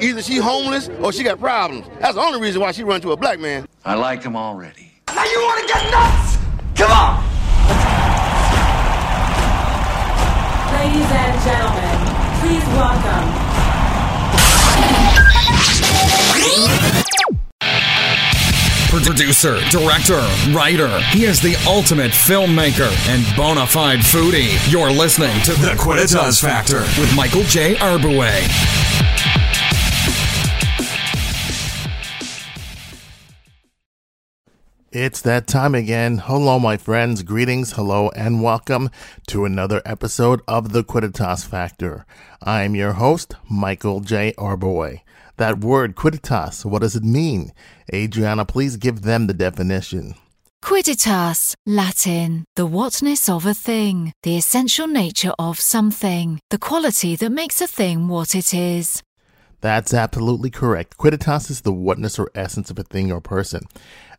Either she homeless or she got problems. That's the only reason why she run to a black man. I like him already. Now you want to get nuts? Come on! Ladies and gentlemen, please welcome. Producer, director, writer. He is the ultimate filmmaker and bona fide foodie. You're listening to The Quidditas Factor with Michael J. Arbouet. It's that time again. Hello, my friends. Greetings, hello, and welcome to another episode of The Quidditas Factor. I'm your host, Michael J. Arbouet. That word, quidditas, what does it mean? Adriana, please give them the definition. Quidditas, Latin, the whatness of a thing, the essential nature of something, the quality that makes a thing what it is. That's absolutely correct. Quidditas is the whatness or essence of a thing or person.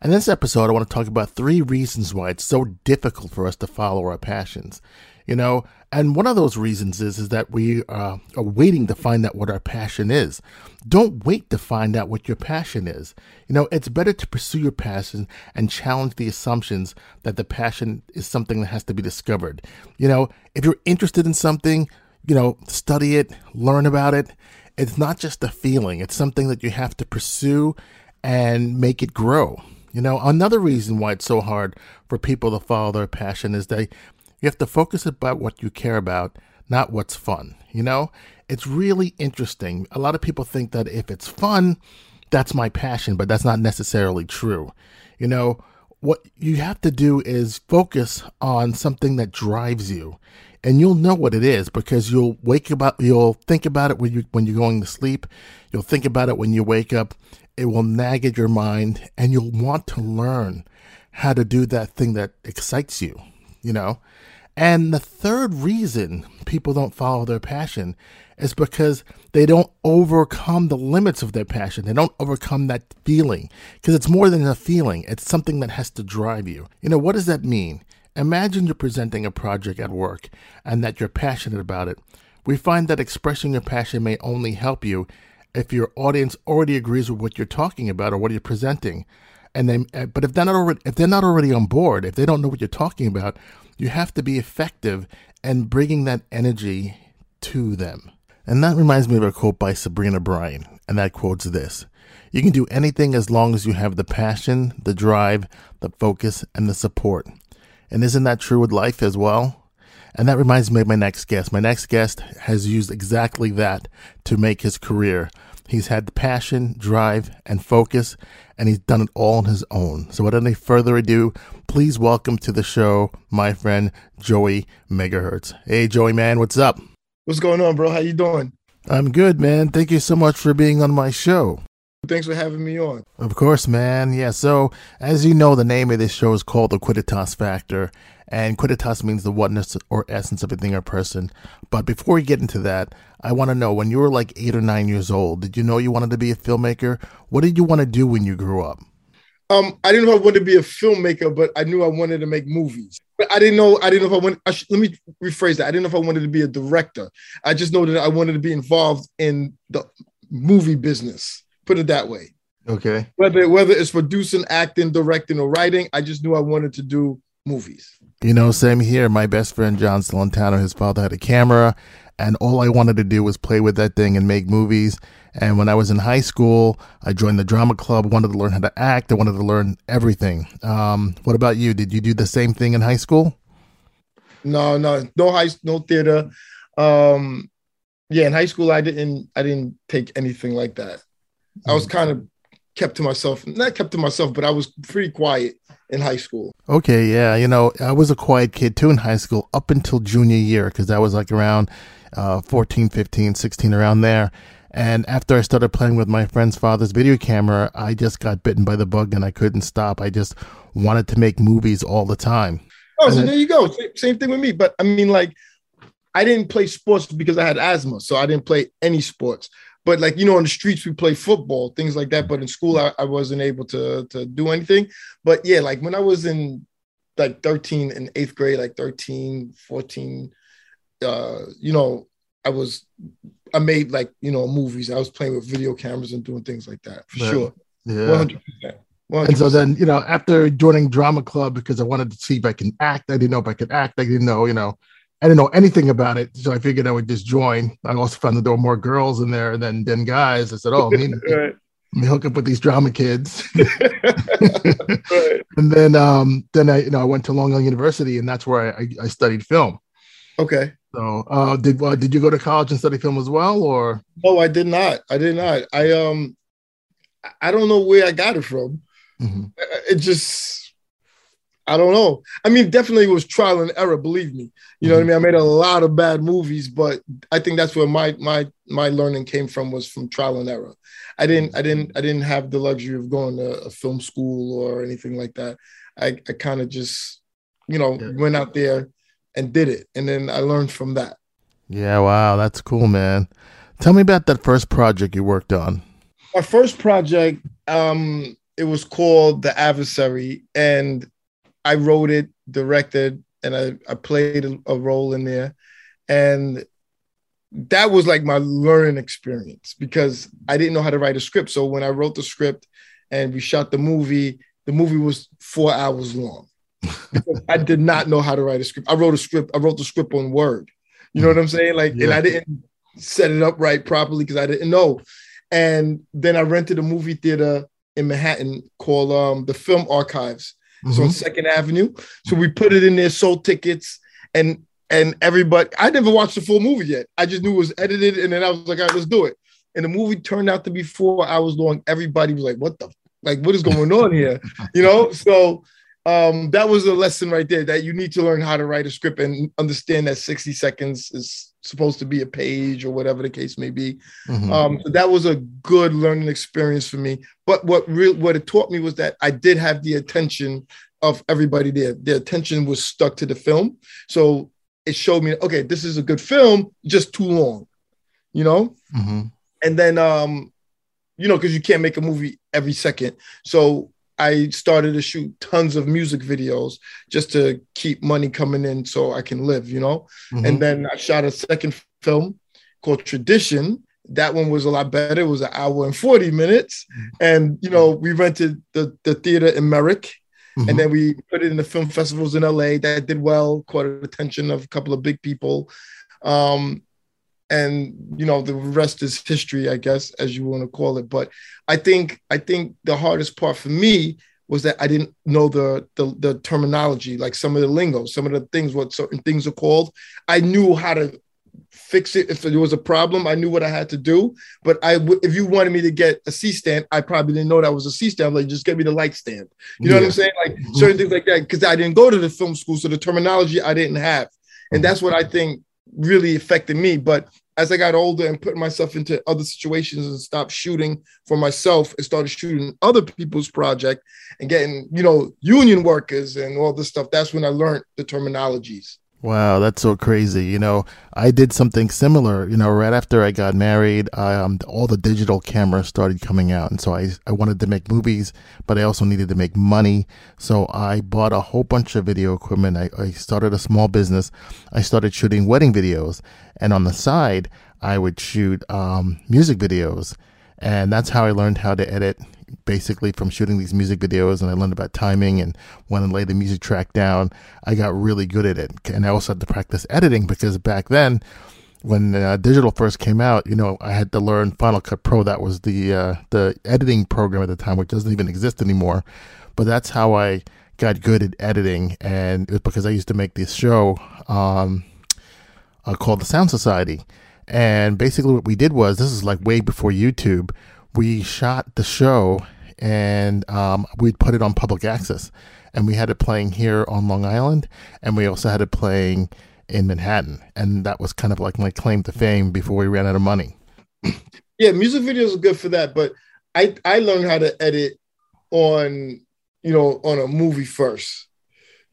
In this episode, I want to talk about three reasons why it's so difficult for us to follow our passions. You know, and one of those reasons is, is that we uh, are waiting to find out what our passion is. Don't wait to find out what your passion is. You know, it's better to pursue your passion and challenge the assumptions that the passion is something that has to be discovered. You know, if you're interested in something, you know, study it, learn about it. It's not just a feeling, it's something that you have to pursue and make it grow. You know, another reason why it's so hard for people to follow their passion is they you have to focus about what you care about, not what's fun. You know, it's really interesting. A lot of people think that if it's fun, that's my passion, but that's not necessarily true. You know, what you have to do is focus on something that drives you and you'll know what it is because you'll wake about you'll think about it when you when you're going to sleep you'll think about it when you wake up it will nag at your mind and you'll want to learn how to do that thing that excites you you know and the third reason people don't follow their passion is because they don't overcome the limits of their passion. They don't overcome that feeling because it's more than a feeling, it's something that has to drive you. You know, what does that mean? Imagine you're presenting a project at work and that you're passionate about it. We find that expressing your passion may only help you if your audience already agrees with what you're talking about or what you're presenting. And they, eh, but if they're not already, if they're not already on board, if they don't know what you're talking about, you have to be effective and bringing that energy to them. And that reminds me of a quote by Sabrina Bryan, and that quote's this You can do anything as long as you have the passion, the drive, the focus, and the support. And isn't that true with life as well? And that reminds me of my next guest. My next guest has used exactly that to make his career. He's had the passion, drive, and focus, and he's done it all on his own. So, without any further ado, please welcome to the show my friend Joey Megahertz. Hey, Joey, man, what's up? What's going on, bro? How you doing? I'm good, man. Thank you so much for being on my show. Thanks for having me on. Of course, man. Yeah. So, as you know, the name of this show is called the Quidditas Factor, and Quidditas means the whatness or essence of a thing or person. But before we get into that, I want to know when you were like eight or nine years old, did you know you wanted to be a filmmaker? What did you want to do when you grew up? Um, I didn't know I wanted to be a filmmaker, but I knew I wanted to make movies. But I didn't know. I didn't know if I wanted. I let me rephrase that. I didn't know if I wanted to be a director. I just know that I wanted to be involved in the movie business. Put it that way. Okay. Whether whether it's producing, acting, directing, or writing, I just knew I wanted to do movies. You know, same here. My best friend John Celentano, his father had a camera, and all I wanted to do was play with that thing and make movies. And when I was in high school, I joined the drama club, wanted to learn how to act, I wanted to learn everything. Um, what about you? Did you do the same thing in high school? No, no, no high, no theater. Um, yeah, in high school, I didn't, I didn't take anything like that. I was kind of kept to myself, not kept to myself, but I was pretty quiet in high school. Okay, yeah. You know, I was a quiet kid too in high school up until junior year because that was like around uh, 14, 15, 16, around there. And after I started playing with my friend's father's video camera, I just got bitten by the bug and I couldn't stop. I just wanted to make movies all the time. Oh, so there you go. Same, same thing with me. But I mean, like, I didn't play sports because I had asthma, so I didn't play any sports. But like you know, on the streets we play football, things like that. But in school, I, I wasn't able to to do anything. But yeah, like when I was in like 13 in eighth grade, like 13, 14, uh, you know, I was I made like you know movies. I was playing with video cameras and doing things like that for Right. sure. Yeah. One hundred percent. And so then, you know, after joining drama club because I wanted to see if I can act, I didn't know if I could act. I didn't know, you know, I didn't know anything about it. So I figured I would just join. I also found that there were more girls in there than than guys. I said, "Oh, let me, let me hook up with these drama kids." and then, um, then I, you know, I went to Long Island University, and that's where I, I, I studied film. Okay. So, uh, did uh, did you go to college and study film as well, or? No, I did not. I did not. I um, I don't know where I got it from. Mhm. It just, I don't know. I mean, definitely it was trial and error. Believe me. You know what I mean? I made a lot of bad movies, but I think that's where my my my learning came from was from trial and error. I didn't I didn't I didn't have the luxury of going to a film school or anything like that. I I kind of just, you know, Yeah. went out there and did it, and then I learned from that. Yeah, wow, that's cool, man. Tell me about that first project you worked on. my first project um it was called the adversary and i wrote it directed and i, I played a, a role in there. And that was like my learning experience because i didn't know how to write a script. So when i wrote the script and we shot the movie the movie was four hours long. I did not know how to write a script. I wrote a script i wrote the script on word. You know what i'm saying? Like and i didn't set it up right properly because i didn't know. And then I rented a movie theater in Manhattan called um, the Film Archives. It's on Mhm. Second Avenue. So we put it in there, sold tickets, and and everybody. I never watched the full movie yet. I just knew it was edited, and then I was like, all right, let's do it. And the movie turned out to be four hours long. Everybody was like, "What the like? What is going on here?" You know. So um, that was a lesson right there that you need to learn how to write a script and understand that sixty seconds is supposed to be a page or whatever the case may be. Mhm. Um, so that was a good learning experience for me. But what real what it taught me was that I did have the attention of everybody there. Their attention was stuck to the film. So it showed me, okay, this is a good film, just too long, you know? Mhm. And then um, you know, because you can't make a movie every second. So I started to shoot tons of music videos just to keep money coming in so I can live, you know? Mhm. And then I shot a second film called Tradition. That one was a lot better. It was an hour and 40 minutes. And, you know, we rented the, the theater in Merrick. Mhm. And then we put it in the film festivals in LA that did well, caught the attention of a couple of big people. Um, and you know, the rest is history, I guess, as you want to call it. But I think I think the hardest part for me was that I didn't know the, the the terminology, like some of the lingo, some of the things, what certain things are called. I knew how to fix it if there was a problem. I knew what I had to do. But I, w- if you wanted me to get a C stand, I probably didn't know that was a C stand. Like, just get me the light stand. You know what I'm saying? Like mm-hmm. certain things like that, because I didn't go to the film school, so the terminology I didn't have, and mm-hmm. that's what I think really affected me. But as I got older and put myself into other situations and stopped shooting for myself and started shooting other people's project and getting, you know, union workers and all this stuff, that's when I learned the terminologies. Wow, that's so crazy. You know, I did something similar. You know, right after I got married, um, all the digital cameras started coming out, and so I I wanted to make movies, but I also needed to make money. So I bought a whole bunch of video equipment. I, I started a small business. I started shooting wedding videos, and on the side, I would shoot um, music videos, and that's how I learned how to edit. Basically, from shooting these music videos, and I learned about timing and when to lay the music track down. I got really good at it, and I also had to practice editing because back then, when uh, digital first came out, you know, I had to learn Final Cut Pro. That was the uh, the editing program at the time, which doesn't even exist anymore. But that's how I got good at editing, and it was because I used to make this show um, uh, called the Sound Society. And basically, what we did was this is like way before YouTube. We shot the show and um, we'd put it on public access. And we had it playing here on Long Island, and we also had it playing in Manhattan. And that was kind of like my claim to fame before we ran out of money. Yeah, music videos are good for that, but I I learned how to edit on you know on a movie first.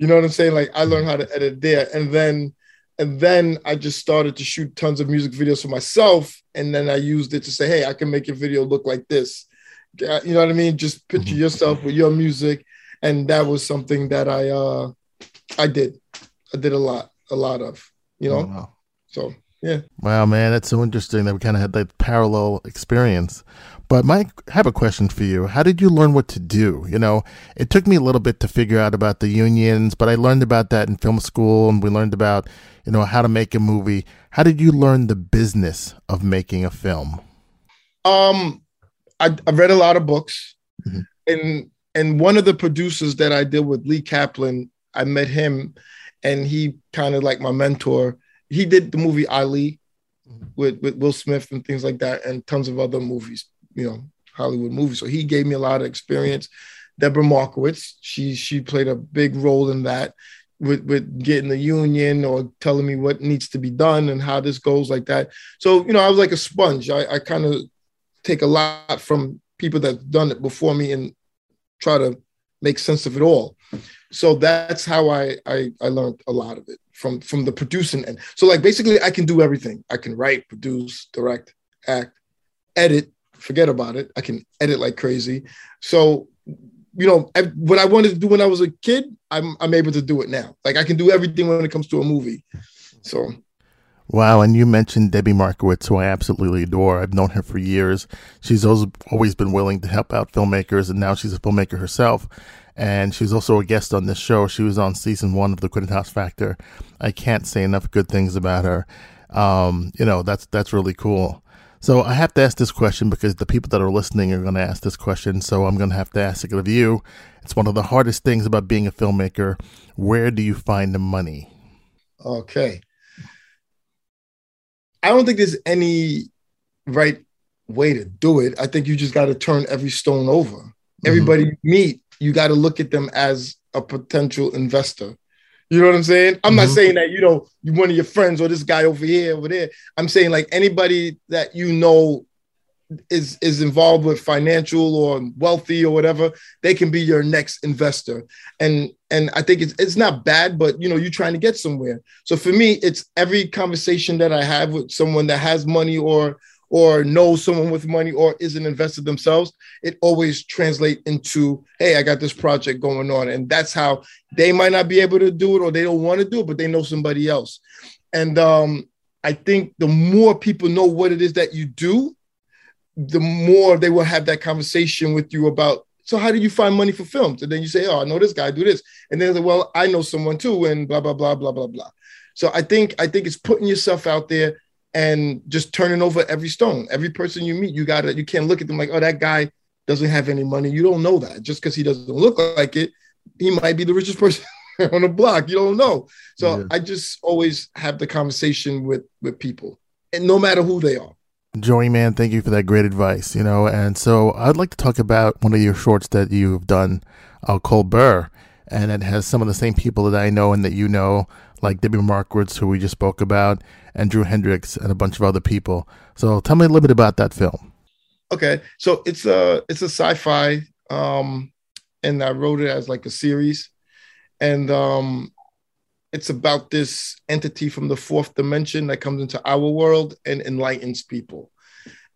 You know what I'm saying? Like I learned how to edit there, and then and then I just started to shoot tons of music videos for myself, and then I used it to say, hey, I can make your video look like this. You know what I mean? Just picture yourself with your music, and that was something that I uh I did. I did a lot, a lot of, you know. Oh, wow. So Yeah. Wow, man, that's so interesting that we kind of had that parallel experience. But Mike, I have a question for you. How did you learn what to do? You know, it took me a little bit to figure out about the unions, but I learned about that in film school and we learned about, you know, how to make a movie. How did you learn the business of making a film? Um, I, I read a lot of books, Mhm. and and one of the producers that I did with Lee Caplin, I met him, and he kind of like my mentor. He did the movie Ali with with Will Smith and things like that, and tons of other movies, you know, Hollywood movies. So he gave me a lot of experience. Deborah Markowitz, she she played a big role in that with with getting the union or telling me what needs to be done and how this goes like that. So you know, I was like a sponge. I, I kind of take a lot from people that've done it before me and try to make sense of it all. So that's how I, I I learned a lot of it from from the producing end. So like basically I can do everything. I can write, produce, direct, act, edit, forget about it. I can edit like crazy. So you know ev- what I wanted to do when I was a kid, I'm I'm able to do it now. Like I can do everything when it comes to a movie. So Wow, and you mentioned Debbie Markowitz, who I absolutely adore. I've known her for years. She's always, always been willing to help out filmmakers, and now she's a filmmaker herself. And she's also a guest on this show. She was on season one of The Quidditas Factor. I can't say enough good things about her. Um, you know, that's that's really cool. So I have to ask this question because the people that are listening are going to ask this question. So I'm going to have to ask it of you. It's one of the hardest things about being a filmmaker. Where do you find the money? Okay. I don't think there's any right way to do it. I think you just got to turn every stone over. Mm-hmm. Everybody you meet, you got to look at them as a potential investor. You know what I'm saying? I'm not Mhm. saying that, you know, you one of your friends or this guy over here, over there. I'm saying like anybody that you know is is involved with financial or wealthy or whatever, they can be your next investor. And and I think it's it's not bad, but you know, you're trying to get somewhere. So for me, it's every conversation that I have with someone that has money or or knows someone with money or is an investor themselves, it always translate into, hey, I got this project going on. And that's how they might not be able to do it or they don't want to do it, but they know somebody else. And um, I think the more people know what it is that you do, the more they will have that conversation with you about so how do you find money for films and then you say oh i know this guy do this and then well i know someone too and blah blah blah blah blah blah so i think i think it's putting yourself out there and just turning over every stone. Every person you meet you gotta you can't look at them like oh that guy doesn't have any money. You don't know that. Just because he doesn't look like it he might be the richest person on the block. You don't know. So Yeah. i just always have the conversation with with people and no matter who they are. Joey, man, thank you for that great advice. You know, and so I'd like to talk about one of your shorts that you've done, uh, Colbert, and it has some of the same people that I know and that you know, like Debbie Markowitz, who we just spoke about, and Drew Hendricks, and a bunch of other people. So tell me a little bit about that film. Okay, so it's a it's a sci-fi, um, and I wrote it as like a series, and um, it's about this entity from the fourth dimension that comes into our world and enlightens people.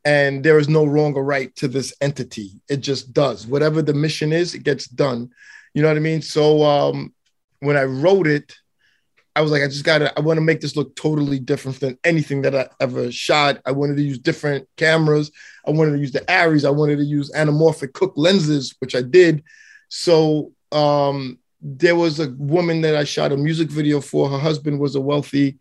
And there is no wrong or right to this entity. It just does whatever the mission is. It gets done. You know what I mean? So um, when I wrote it, I was like, I just gotta, I want to make this look totally different than anything that I ever shot. I wanted to use different cameras. I wanted to use the Arris. I wanted to use anamorphic Cooke lenses, which I did. So um, there was a woman that I shot a music video for. Her husband was a wealthy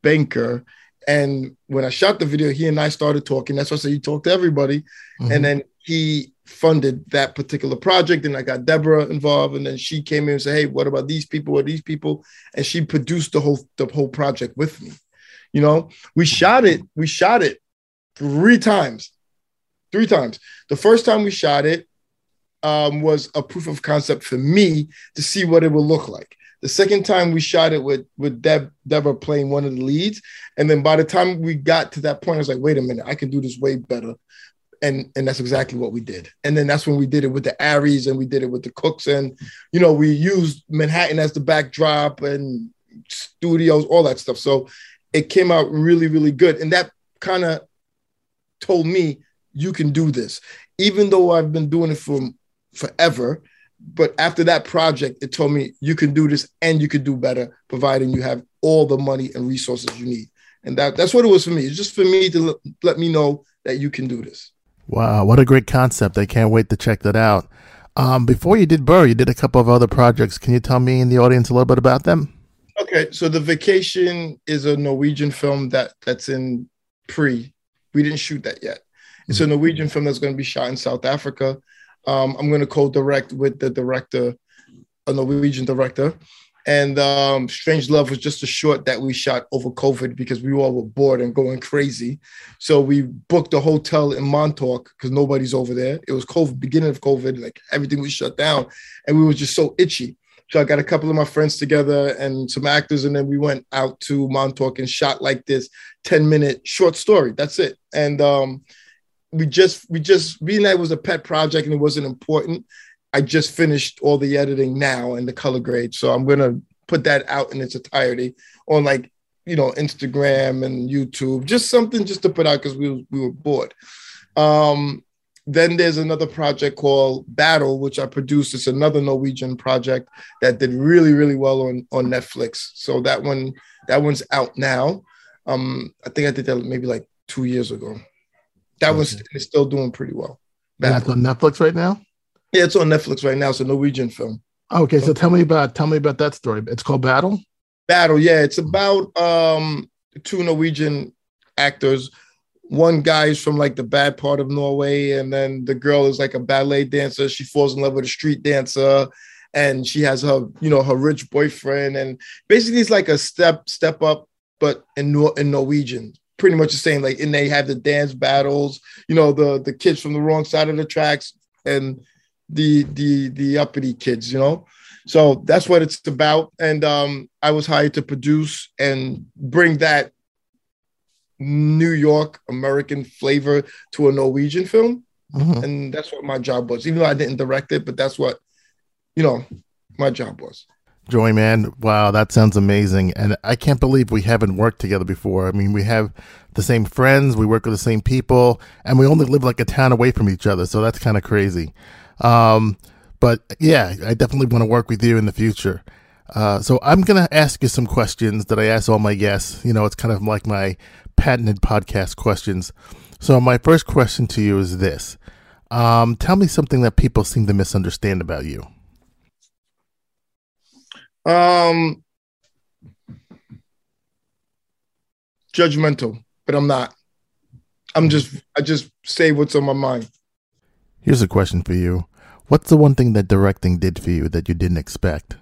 banker. And when I shot the video, he and I started talking. That's why I said you talk to everybody. And then he funded that particular project. And I got Deborah involved. And then she came in and said, Hey, what about these people or these people? And she produced the whole the whole project with me. You know, we shot it, we shot it three times. Three times. The first time we shot it um, was a proof of concept for me to see what it would look like. The second time we shot it with with Deb Deborah playing one of the leads, and then by the time we got to that point, I was like, wait a minute, I can do this way better. And and that's exactly what we did. And then that's when we did it with the Arris and we did it with the Cookes, and you know we used Manhattan as the backdrop and studios, all that stuff. So it came out really really good, and that kind of told me you can do this, even though I've been doing it for forever. But after that project, it told me you can do this and you can do better, providing you have all the money and resources you need. and that that's what it was for me. It's just for me to let me know that you can do this. Wow, what a great concept! I can't wait to check that out. Um, before you did Burr, you did a couple of other projects. Can you tell me and the audience a little bit about them? Okay, so the vacation is a Norwegian film that that's in pre. We didn't shoot that yet. It's a Norwegian film that's going to be shot in South Africa. Um, I'm going to co-direct with the director, a Norwegian director. And um, Strange Love was just a short that we shot over COVID because we all were bored and going crazy. So we booked a hotel in Montauk because nobody's over there. It was COVID, beginning of COVID, like everything was shut down, and we were just so itchy. So I got a couple of my friends together and some actors, and then we went out to Montauk and shot like this 10 minute short story. That's it. And um, we just, we just, it was a pet project and it wasn't important, I just finished all the editing now and the color grade. So I'm going to put that out in its entirety on like, you know, Instagram and YouTube, just something just to put out because we, we were bored. Um, then there's another project called Battle, which I produced. It's another Norwegian project that did really, really well on, on Netflix. So that one, that one's out now. Um, I think I did that maybe like two years ago. That Okay. is still doing pretty well. That's on Netflix right now. Yeah, it's on Netflix right now. It's a Norwegian film. Okay, so tell me about tell me about that story. It's called Battle. Battle, yeah, it's about um two Norwegian actors. One guy is from like the bad part of Norway, and then the girl is like a ballet dancer. She falls in love with a street dancer, and she has her, you know, her rich boyfriend, and basically it's like a step step up, but in Nor- in Norwegian. Pretty much the same. Like, and they have the dance battles. You know, the the kids from the wrong side of the tracks, and the the the uppity kids. You know, so that's what it's about. And um, I was hired to produce and bring that New York American flavor to a Norwegian film. Mhm. And that's what my job was, even though I didn't direct it, but that's what, you know, my job was. Joy, man, wow, that sounds amazing. And I can't believe we haven't worked together before. I mean, we have the same friends, we work with the same people, and we only live like a town away from each other. So that's kind of crazy. Um, but yeah, I definitely want to work with you in the future. Uh, so I'm going to ask you some questions that I ask all my guests. You know, it's kind of like my patented podcast questions. So my first question to you is this. Um, tell me something that people seem to misunderstand about you. Um, judgmental, but I'm not. I'm just, I just say what's on my mind. Here's a question for you. What's the one thing that directing did for you that you didn't expect?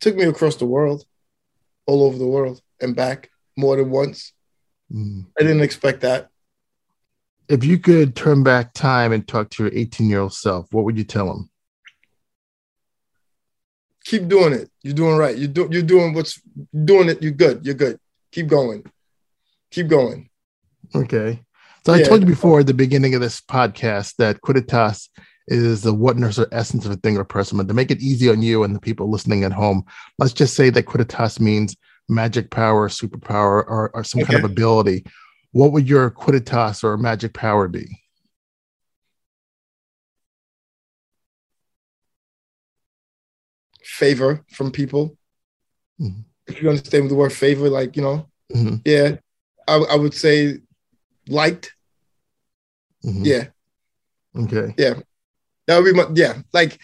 took me across the world, all over the world and back more than once. Mm. I didn't expect that. If you could turn back time and talk to your 18 year old self, what would you tell him? Keep doing it. You're doing right. You're, do, you're doing what's doing it. You're good. You're good. Keep going. Keep going. Okay. So I told you before at the beginning of this podcast that Quidditas is the whatness or essence of a thing or person. But to make it easy on you and the people listening at home, let's just say that Quidditas means magic power, superpower, or, or some kind of ability. What would your Quidditas or magic power be? Favor from people. Mhm. If you understand the word favor, like, you know, Mhm, yeah, I, I would say liked. Mhm. Yeah. Okay. Yeah. That would be my, yeah, like,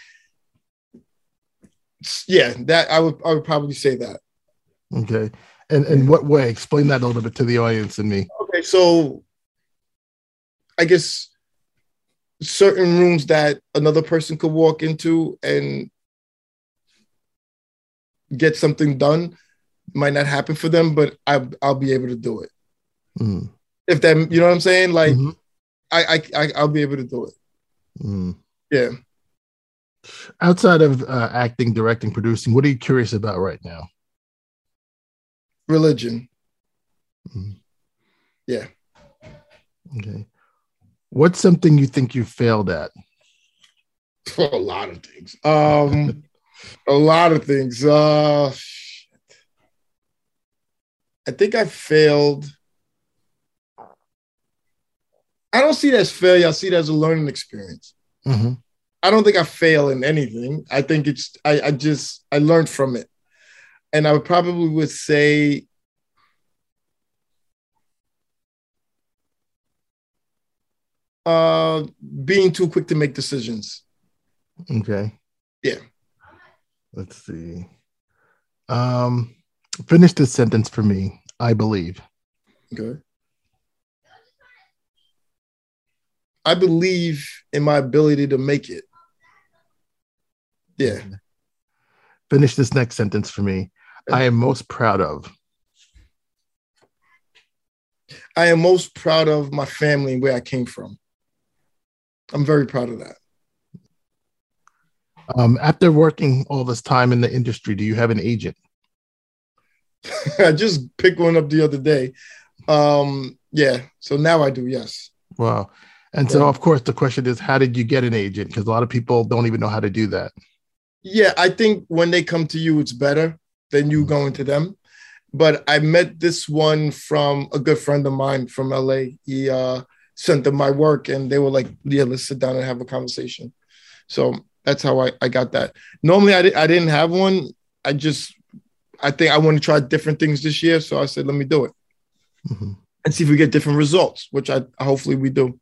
yeah, that I would, I would probably say that. Okay. And in what way? Explain that a little bit to the audience and me. Okay, so I guess certain rooms that another person could walk into and get something done might not happen for them, but I, I'll be able to do it. Mm, If that, you know what I'm saying? Like mhm, I, I, I, I'll be able to do it. mm. Yeah. Outside of uh, acting, directing, producing, what are you curious about right now? Religion. Mhm. Yeah. Okay. What's something you think you failed at? A lot of things. Um, a lot of things. Uh, shit. I think I failed. I don't see it as failure. I see it as a learning experience. Mhm, I don't think I fail in anything. I think it's I, I just I learned from it. and I would probably would say uh being too quick to make decisions. Okay. Yeah. Let's see. Um, finish this sentence for me. I believe. Okay. I believe in my ability to make it. Yeah. Finish this next sentence for me. I am most proud of. I am most proud of my family and where I came from. I'm very proud of that. Um, after working all this time in the industry, do you have an agent? I just picked one up the other day. Um, yeah, so now I do, yes. Wow. And so, of course, the question is, how did you get an agent? Because a lot of people don't even know how to do that. Yeah, I think when they come to you, it's better than you going to them. But I met this one from a good friend of mine from LA. He uh, sent them my work and they were like, yeah, let's sit down and have a conversation. So that's how I, I got that. Normally, I, di- I didn't have one. I just, I think I want to try different things this year. So I said, let me do it Mhm. and see if we get different results, which I hopefully we do.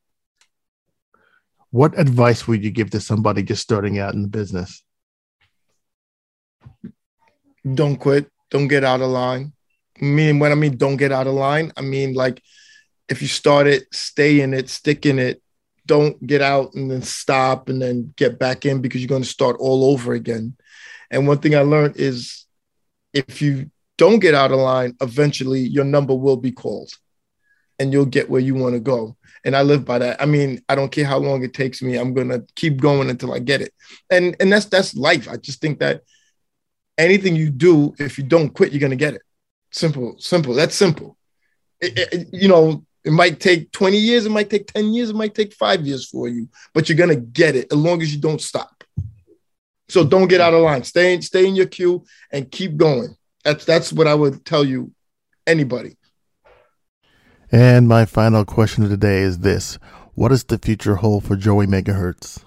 What advice would you give to somebody just starting out in the business? don't quit. Don't get out of line. Meaning when i mean don't get out of line i mean like if you start it stay in it stick in it. Don't get out and then stop and then get back in because you're going to start all over again. And one thing i learned is if you don't get out of line eventually your number will be called and you'll get where you want to go and i live by that i mean i don't care how long it takes me i'm to keep going until i get it and and that's that's life i just think that anything you do, if you don't quit, you're gonna get it. Simple, simple. That's simple. It- it- you know, it might take 20 years, it might take 10 years, it might take five years for you, but you're gonna get it as long as you don't stop. So don't get out of line. Stay in, stay in your queue and keep going. That's that's what I would tell you, anybody. And my final question of the day is this What does the future hold for Joey Megahertz?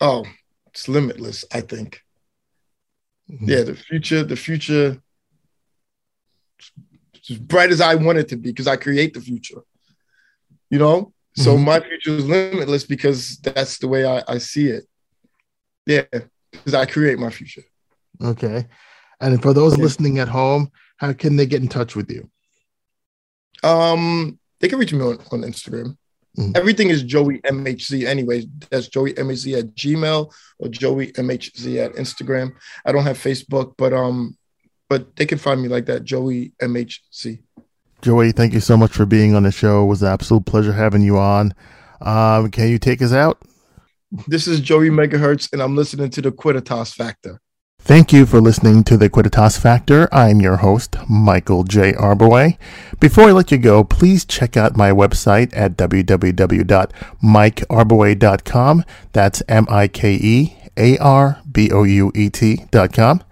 Oh, it's limitless, I think. Yeah, the future, the future as bright as I want it to be because I create the future. You know? So Mhm. my future is limitless because that's the way I, I see it. Yeah, because I create my future. Okay. And for those Yeah. listening at home, how can they get in touch with you? Um, they can reach me on, on Instagram. Mhm. Everything is Joey MHZ anyways. That's Joey MHZ at Gmail or Joey MHZ at Instagram. I don't have Facebook, but um, but they can find me like that, Joey MHZ. Joey, thank you so much for being on the show. It was an absolute pleasure having you on. Um, can you take us out? This is Joey Megahertz, and I'm listening to the Quidditas Factor. Thank you for listening to the Quidditas Factor. I'm your host, Michael J. Arbouet. Before I let you go, please check out my website at www.mikearbouet.com. That's M I K E A R B O U E T.com.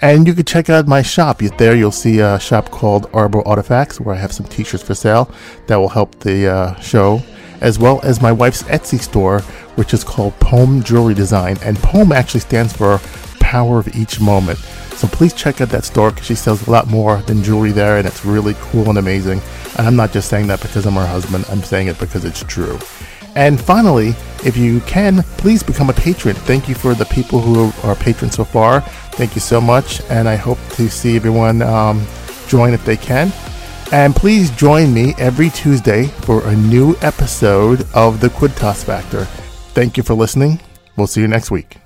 And you can check out my shop. There you'll see a shop called Arbo Artifacts where I have some t shirts for sale that will help the uh, show, as well as my wife's Etsy store, which is called Poem Jewelry Design. And Poem actually stands for Power of Each Moment. So please check out that store because she sells a lot more than jewelry there, and it's really cool and amazing. And I'm not just saying that because I'm her husband, I'm saying it because it's true. And finally, if you can, please become a patron. Thank you for the people who are patrons so far. Thank you so much, and I hope to see everyone um, join if they can. And please join me every Tuesday for a new episode of the Quidditas Factor. Thank you for listening. We'll see you next week.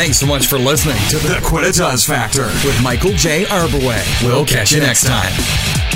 Thanks so much for listening to The Quidditas Factor with Michael J. Arbouet. We'll catch you next time.